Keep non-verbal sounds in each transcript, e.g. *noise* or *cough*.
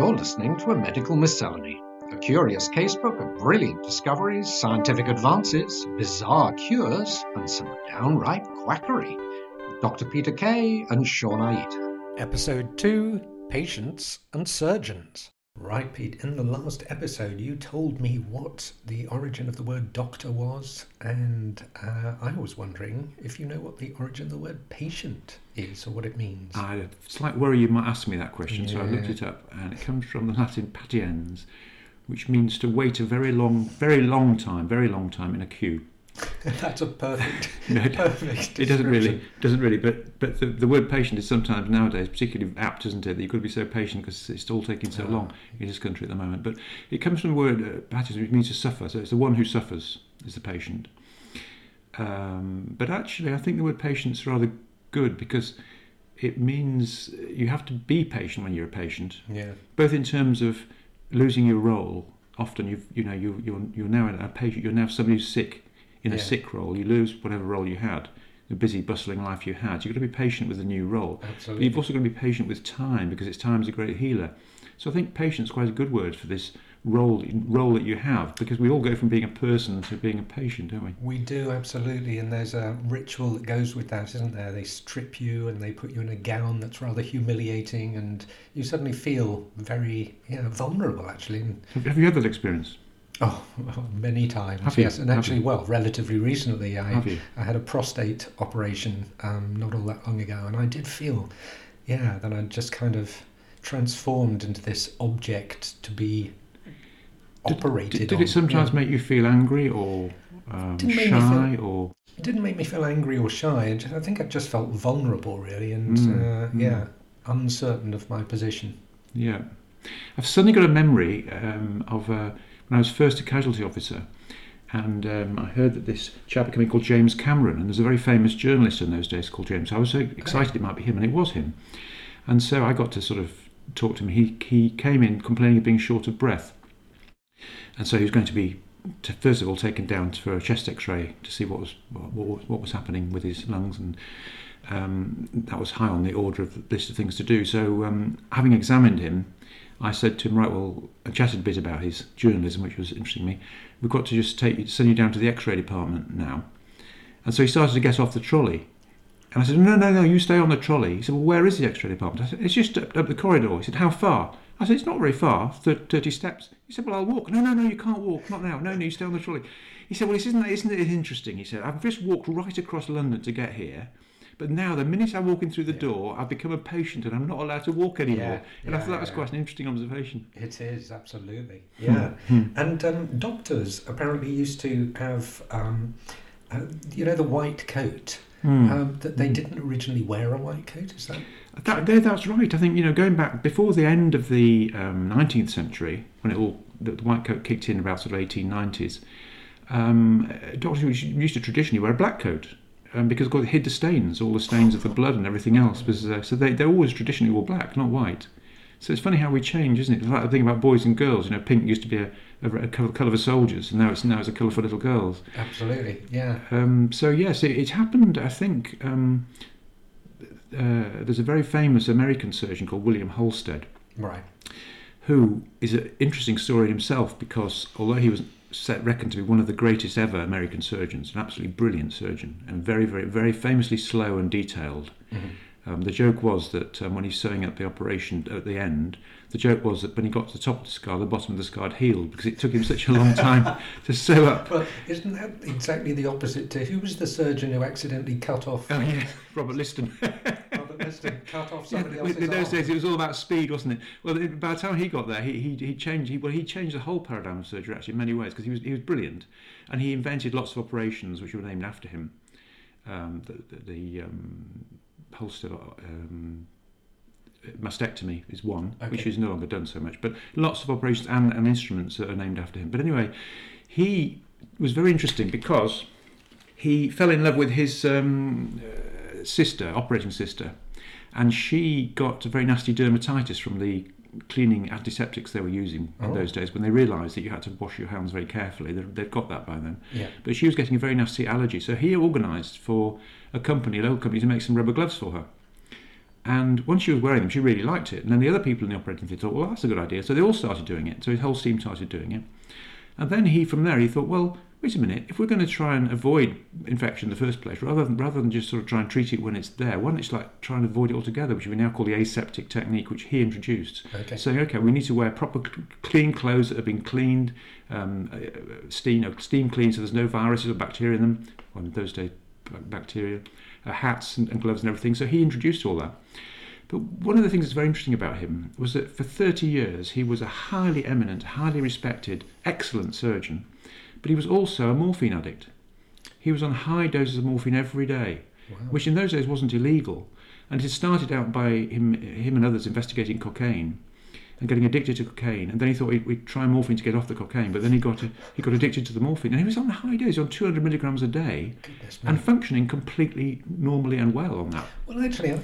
You're listening to a medical miscellany, a curious casebook of brilliant discoveries, scientific advances, bizarre cures, and some downright quackery. Dr. Peter Kay and Sean Aita. Episode 2 Patients and Surgeons. Right, Pete, in the last episode, you told me what the origin of the word doctor was, and uh, I was wondering if you know what the origin of the word patient is or what it means. I had a slight worry you might ask me that question, so I looked it up, and it comes from the Latin patiens, which means to wait a very long, very long time, very long time in a queue. *laughs* That's a perfect, *laughs* No, perfect It doesn't really, doesn't really, but but the, the word patient is sometimes nowadays particularly apt, isn't it? That you've got to be so patient because it's all taking so long in this country at the moment. But it comes from the word uh, which means to suffer. So it's the one who suffers is the patient. Um, but actually, I think the word patient's rather good because it means you have to be patient when you're a patient, Yeah, both in terms of losing your role. Often, you've you know you you're you're now a patient. You're now somebody who's sick in a Yeah. sick role. You lose whatever role you had, the busy, bustling life you had. You've got to be patient with the new role. But you've also got to be patient with time because it's time's a great healer. So I think patience is quite a good word for this role role that you have because we all go from being a person to being a patient, don't we? We do absolutely, and there's a ritual that goes with that, isn't there? They strip you and they put you in a gown that's rather humiliating, and you suddenly feel very, you know, vulnerable actually. Have you had that experience? Oh, many times, Have you? yes. And actually, well, relatively recently, I I had a prostate operation um, not all that long ago, and I did feel, yeah, that I'd just kind of transformed into this object to be Did- operated Did, did on. it sometimes yeah. make you feel angry or um, Didn't make me shy or It didn't make me feel angry or shy. I think I just felt vulnerable, really, and Mm, uh, mm. yeah, uncertain of my position. Yeah. I've suddenly got a memory um, of uh, I was first a casualty officer, and um, I heard that this chap had come in called James Cameron, and there's a very famous journalist in those days called James. I was so excited it might be him, and it was him. And so I got to sort of talk to him. He, he came in complaining of being short of breath. And so he was going to be, to, first of all, taken down for a chest x ray to see what was, what, what was happening with his lungs. And um, that was high on the order of list of things to do. So, um, having examined him, I said to him, right, well, I chatted a bit about his journalism, which was interesting to me. We've got to just take you, send you down to the X-ray department now. And so he started to get off the trolley. And I said, no, no, no, you stay on the trolley. He said, well, where is the X-ray department? I said, it's just up, up the corridor. He said, how far? I said, it's not very far, 30 steps. He said, well, I'll walk. No, no, no, you can't walk, not now. No, no, you stay on the trolley. He said, well, isn't, isn't it interesting? He said, I've just walked right across London to get here. But now, the minute I walk in through the door, I've become a patient and I'm not allowed to walk anymore. Yeah, and I thought that was quite an interesting observation. It is absolutely, yeah. and um, doctors apparently used to have, um, uh, you know, the white coat. Hmm. Um, that they didn't originally wear a white coat. Is that? That, there, that's right. I think you know, going back before the end of the um, 19th century, when it all the, the white coat kicked in about sort of 1890s, um, uh, doctors used to traditionally wear a black coat um, because it hid the stains, all the stains of the blood and everything else. Was, uh, so they, they always traditionally all black, not white. So it's funny how we change, isn't it? It's like the thing about boys and girls. You know, pink used to be a, a, a colour, colour for soldiers, and now it's now it's a colour for little girls. Absolutely, yeah. Um, so yes, it, it happened. I think um, uh, there's a very famous American surgeon called William Halsted, Right. who is an interesting story in himself because although he was set, reckoned to be one of the greatest ever American surgeons, an absolutely brilliant surgeon, and very, very, very famously slow and detailed. Um, the joke was that um, when he's sewing up the operation at the end, the joke was that when he got to the top of the scar, the bottom of the scar had healed because it took him such a long time *laughs* to sew up. Well, isn't that exactly the opposite to who was the surgeon who accidentally cut off? Oh, yeah, Robert Liston. *laughs* Cut off Yeah, somebody in those arm. days, it was all about speed, wasn't it? Well, by the time he got there, he he, he changed. He, well, he changed the whole paradigm of surgery actually in many ways because he was he was brilliant, and he invented lots of operations which were named after him. Um, the the, the um, Halsted um, mastectomy is one, which is no longer done so much, but lots of operations and, and instruments that are named after him. But anyway, he was very interesting because he fell in love with his um, uh, sister, operating sister, and she got a very nasty dermatitis from the cleaning antiseptics they were using in Oh. those days when they realised that you had to wash your hands very carefully. They'd, they'd got that by then. Yeah. But she was getting a very nasty allergy, so he organised for a company, a local company, to make some rubber gloves for her. And once she was wearing them, she really liked it. And then the other people in the operating theatre thought, well, that's a good idea. So they all started doing it. So his whole team started doing it. And then he, from there, he thought, well, wait a minute, if we're going to try and avoid infection in the first place, rather than rather than just sort of try and treat it when it's there, why don't you like try and avoid it altogether, which we now call the aseptic technique, which he introduced. Okay. Saying, okay, we need to wear proper clean clothes that have been cleaned, um, uh, steam, uh, steam clean, so there's no viruses or bacteria in them. Well, in those days, bacteria, uh, hats and, and gloves and everything. So he introduced all that. But one of the things that's very interesting about him was that for 30 years he was a highly eminent, highly respected, excellent surgeon, but he was also a morphine addict. He was on high doses of morphine every day, Wow. which in those days wasn't illegal. And it started out by him, him and others investigating cocaine and getting addicted to cocaine. And then he thought he'd, we'd try morphine to get off the cocaine, but then he got he got addicted to the morphine. And he was on high doses, on 200 milligrams a day, Goodness me. and functioning completely normally and well on that. Well, actually, I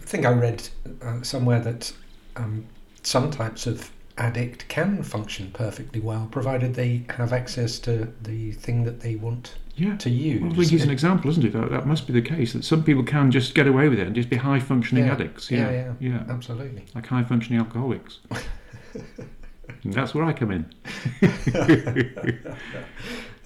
think I read uh, somewhere that um, some types of addict can function perfectly well, provided they have access to the thing that they want Yeah. to use. Well, I think he's an example, isn't it? That, that must be the case that some people can just get away with it and just be high functioning Yeah. addicts. Yeah, Yeah, yeah. Absolutely. like high functioning alcoholics. *laughs* That's where I come in. *laughs*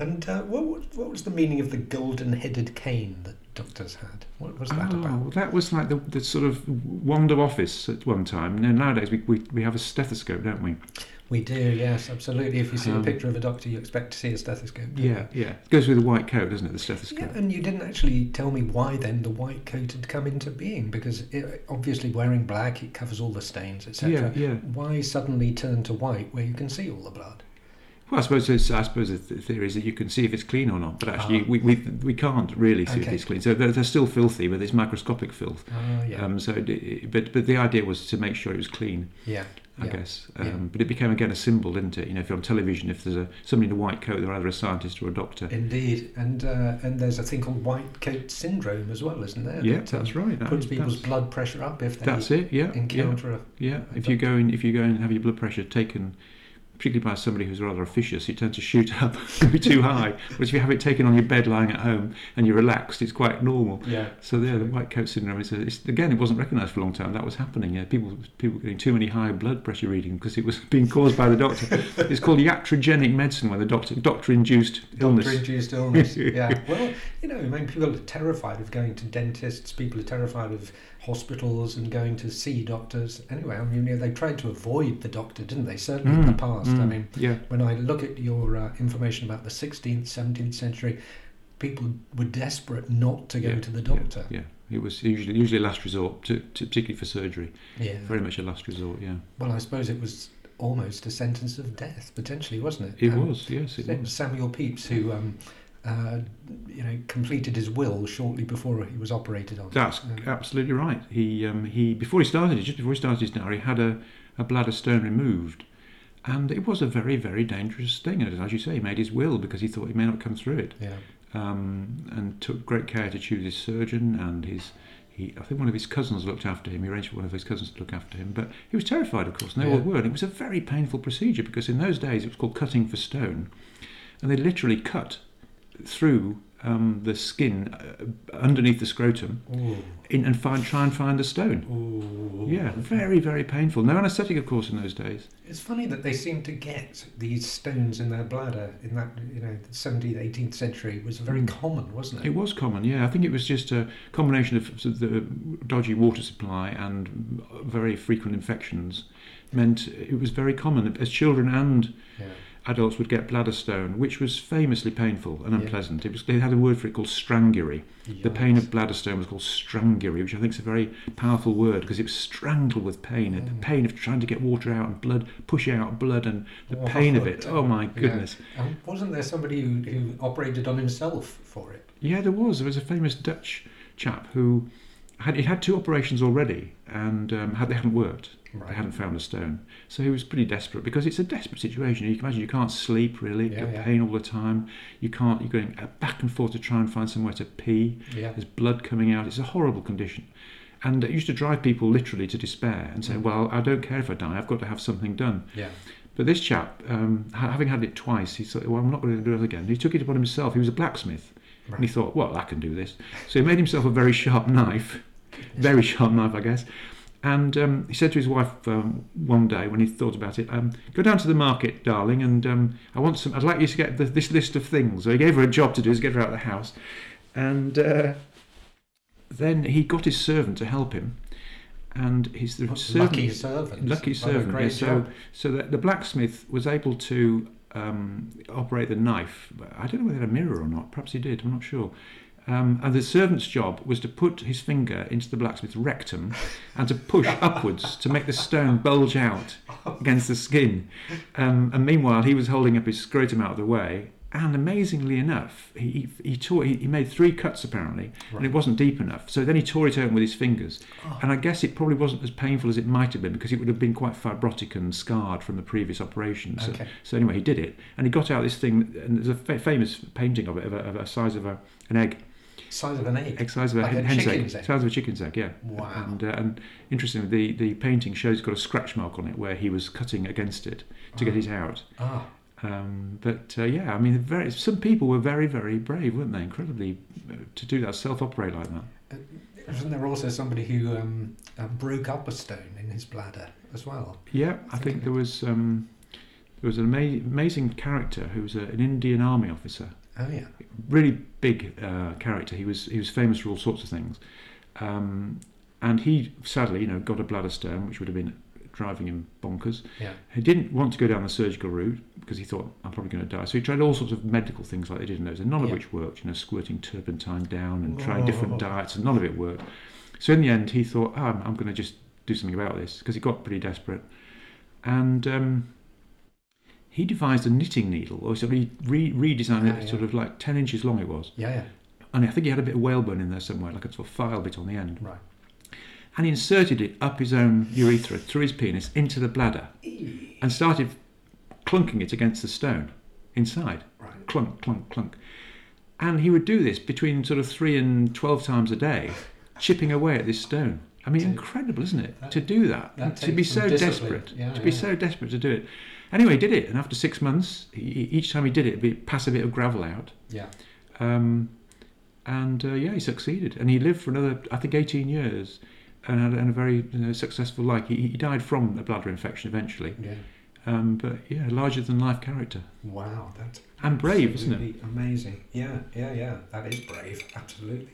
And uh, what, was- what was the meaning of the golden-headed cane that doctors had? What was that about? Oh, that was like the, the sort of wand of office at one time. Then nowadays we, we, we have a stethoscope, don't we? We do, yes, absolutely. If you see Um, a picture of a doctor, you expect to see a stethoscope. Yeah, yeah. It goes with a white coat, doesn't it? The stethoscope. Yeah, and you didn't actually tell me why then the white coat had come into being because it, obviously wearing black it covers all the stains etc. Yeah, yeah. Why suddenly turn to white where you can see all the blood? Well, I suppose it's, I suppose the theory is that you can see if it's clean or not, but actually Ah. we, we, we can't really see if it's clean. So they're, they're still filthy, but it's microscopic filth. Oh yeah, Um, so, it- but but the idea was to make sure it was clean. yeah, I yeah. guess. yeah. Um, But it became again a symbol, didn't it? You know, if you're on television, if there's a somebody in a white coat, they're either a scientist or a doctor. Indeed, and uh, and there's a thing called white coat syndrome as well, isn't there? yeah, That, um, that's right. That puts people's blood pressure up if they that's it. Yeah, yeah, encounter a yeah. If you go in, if you go in and have your blood pressure taken, particularly by somebody who's rather officious, you tend to shoot *laughs* up and be too high. Whereas if you have it taken on your bed lying at home and you're relaxed, it's quite normal. yeah. So there, the white coat syndrome is a, it's, again, it wasn't recognised for a long time. That was happening. Yeah, people people were getting too many high blood pressure readings because it was *laughs* being caused by the doctor. *laughs* it's called iatrogenic medicine, where the doctor doctor induced illness. Doctor-induced illness. yeah. Well, you know, I mean, people are terrified of going to dentists. People are terrified of hospitals and going to see doctors. Anyway, I mean, you know, they tried to avoid the doctor, didn't they? Certainly in the Mm, past. I mm, mean, yeah, when I look at your uh, information about the 16th, 17th century, people were desperate not to go Yeah, to the doctor. yeah. It was usually usually a last resort, to, to, particularly for surgery. Yeah. Very much a last resort. Yeah, Well, I suppose it was almost a sentence of death, potentially, wasn't it? it Um, was. Yes, it was. Samuel Pepys who, um, uh, you know, completed his will shortly before he was operated on. That's Uh, absolutely right. He um, he before he started it, just before he started his diary, had a, a bladder stone removed, and it was a very very dangerous thing. And as you say, he made his will because he thought he may not come through it. yeah. um, and took great care to choose his surgeon and his. He, I think one of his cousins looked after him. He arranged for one of his cousins to look after him, but he was terrified, of course, and they all Yeah. were. And it was a very painful procedure because in those days it was called cutting for stone, and they literally cut through um, the skin uh, underneath the scrotum in, and find try and find the stone. Ooh. Yeah, very very painful. No anaesthetic, of course, in those days. It's funny that they seem to get these stones in their bladder in that, you know, the 17th, 18th century was very Mm. common, wasn't it? It was common, yeah. I think it was just a combination of of the dodgy water supply and very frequent infections meant it was very common as children and yeah. Adults would get bladder stone, which was famously painful and Yeah. unpleasant. It was they had a word for it called strangury. The pain of bladder stone was called strangury, which I think is a very powerful word because it was strangled with pain. and The Mm. pain of trying to get water out and blood, push out blood, and the Oh, pain of it. *laughs* Oh my yeah. goodness! Um, wasn't there somebody who, who operated on himself for it? Yeah, there was. There was a famous Dutch chap who had he had two operations already, and um, had they hadn't worked. They hadn't found a stone, so he was pretty desperate because it's a desperate situation. You can imagine you can't sleep really, Yeah, you're yeah. pain all the time. You can't. You're going back and forth to try and find somewhere to pee. Yeah. There's blood coming out. It's a horrible condition, and it used to drive people literally to despair and say, Mm. "Well, I don't care if I die. I've got to have something done." Yeah. But this chap, um, having had it twice, he thought, "Well, I'm not going to do it again." He took it upon himself. He was a blacksmith. And he thought, well, I can do this. So he made himself a very sharp knife *laughs* very sharp knife, I guess. And um, he said to his wife um, one day when he thought about it, um, "Go down to the market, darling, and um, I want some. I'd like you to get the, this list of things." So he gave her a job to do, is get her out of the house, and uh, then he got his servant to help him, and his the servant, lucky servant. lucky servant. yeah, so job. so that the blacksmith was able to um, operate the knife. I don't know whether he had a mirror or not. Perhaps he did. I'm not sure. Um, and the servant's job was to put his finger into the blacksmith's rectum and to push upwards to make the stone bulge out against the skin. Um, and meanwhile, he was holding up his scrotum out of the way. And amazingly enough, he, he, tore, he, he made three cuts apparently, and it wasn't deep enough. So then he tore it open with his fingers. And I guess it probably wasn't as painful as it might have been because it would have been quite fibrotic and scarred from the previous operation. So, Okay. so anyway, he did it, and he got out this thing. And there's a fa- famous painting of it, of a, of a size of a, an egg, Size of an egg. egg size of a Like a hen- hen's egg, egg. size of a chicken's egg, yeah. Wow. And uh, and interestingly, the the painting shows it's got a scratch mark on it where he was cutting against it to get it out. Ah, Um, but uh, yeah, I mean, very, some people were very, very brave, weren't they? Incredibly uh, to do that, self-operate like that. wasn't there also somebody who um, uh, broke up a stone in his bladder as well? Yeah, I think there was um, there was an ama- amazing character who was a, an Indian Army officer, Oh yeah. really big uh, character. He was he was famous for all sorts of things, um, and he sadly, you know, got a bladder stone, which would have been driving him bonkers. Yeah. He didn't want to go down the surgical route because he thought I'm probably going to die. So he tried all sorts of medical things like they did in those, and none of Yeah. which worked. You know, squirting turpentine down and trying Oh. different diets, and none of it worked. So in the end, he thought, oh, I'm, I'm going to just do something about this because he got pretty desperate, and um, he devised a knitting needle, or of he re- redesigned Ah, it, yeah. sort of like ten inches long it was, Yeah, yeah. and I think he had a bit of whalebone in there somewhere, like a sort of file bit on the end, Right. and he inserted it up his own urethra through his penis into the bladder and started clunking it against the stone inside. Right. Clunk, clunk, clunk. And he would do this between sort of three and 12 times a day, chipping away at this stone. I mean, To- incredible, isn't it? that- to do that, that to be so desperate, Yeah, to be yeah. so desperate to do it. Anyway, he did it, and after six months, he, each time he did it, it'd pass a bit of gravel out. Yeah. Um, and uh, yeah, he succeeded, and he lived for another, I think, 18 years, and had and a very you know, successful life. He, he died from a bladder infection eventually, Yeah. um, but yeah, larger than life character Wow, that's and brave, isn't it? amazing. Yeah, yeah, yeah. That is brave. Absolutely.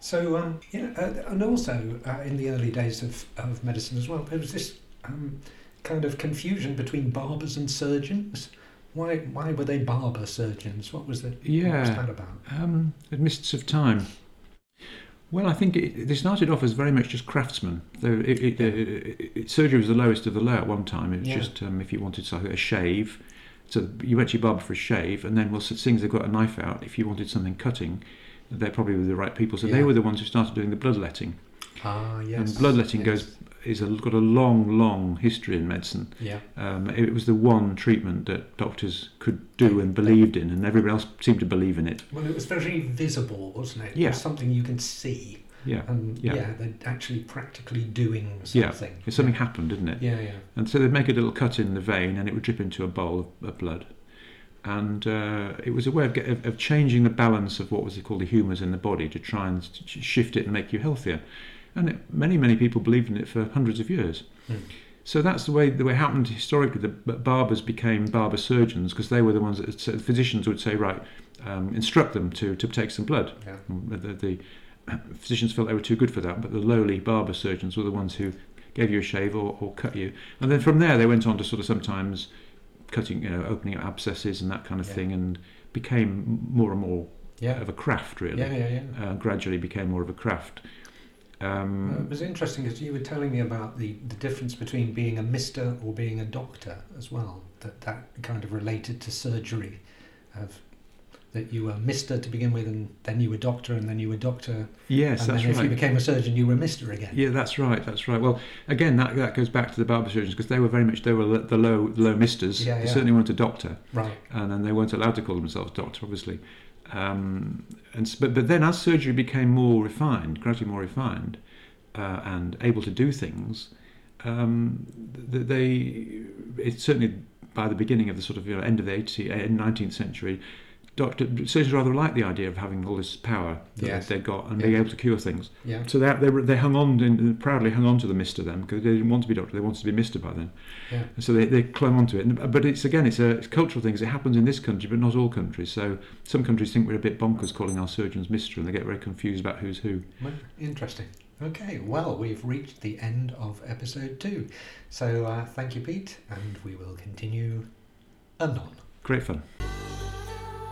So, um, yeah, uh, and also uh, in the early days of, of medicine as well, there was this um, kind of confusion between barbers and surgeons. Why, why were they barber surgeons? What was the what was Yeah. that about? Um, the mists of time. Well, I think it, they started off as very much just craftsmen. Though it, it, surgery was the lowest of the low at one time. It was Yeah. just um, if you wanted like a shave, so you went to your barber for a shave, and then well, so things they got a knife out. If you wanted something cutting, they're probably the right people. So Yeah. they were the ones who started doing the bloodletting. Ah, yes. and bloodletting yes. goes is a, got a long, long history in medicine. Yeah. Um, it was the one treatment that doctors could do and believed in, and everybody else seemed to believe in it. Well, it was very visible, wasn't it? It Yeah. was something you can see. Yeah, And Yeah. yeah, they're actually practically doing something. Yeah. something. if something happened, didn't it? Yeah, yeah. And so they'd make a little cut in the vein, and it would drip into a bowl of, blood. And uh, it was a way of, get, of, of changing the balance of what was called the humours in the body to try and sh- shift it and make you healthier. And it, many, many people believed in it for hundreds of years. Mm. So that's the way the way it happened historically. The barbers became barber surgeons because they were the ones that so physicians would say, right, um, instruct them to, to take some blood. Yeah. The, the *clears throat* physicians felt they were too good for that, but the lowly barber surgeons were the ones who gave you a shave or, or cut you. And then from there, they went on to sort of sometimes cutting, you know, opening up abscesses and that kind of Yeah. thing, and became more and more Yeah. of a craft, really. Yeah, yeah, yeah. Uh, gradually became more of a craft. Um, it was interesting because you were telling me about the, the difference between being a mister or being a doctor as well. That that kind of related to surgery, of that you were mister to begin with, and then you were doctor, and then you were doctor, yes, and that's then if right. you became a surgeon, you were mister again. Yeah, that's right. That's right. Well, again, that that goes back to the barber surgeons because they were very much they were the low low misters. Yeah, They yeah. certainly weren't a doctor, Right. and then they weren't allowed to call themselves doctor, obviously. Um, and but but then as surgery became more refined, gradually more refined, uh, and able to do things, um, they it's certainly by the beginning of the sort of you know, end of the 18th, uh, 19th century, doctor surgeons rather like the idea of having all this power that Yes. they've got and being able to cure things. Yeah. So they they, they hung on and proudly hung on to the Mister then because they didn't want to be doctor; they wanted to be Mister by then. Yeah. And so they, they clung on to it. And- But it's again, it's a it's cultural thing. It happens in this country, but not all countries. So some countries think we're a bit bonkers calling our surgeons Mister, and they get very confused about who's who. Interesting. Okay, well, we've reached the end of episode two. So uh, thank you, Pete, and we will continue anon. Great fun.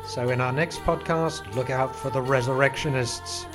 So, in our next podcast, look out for the resurrectionists.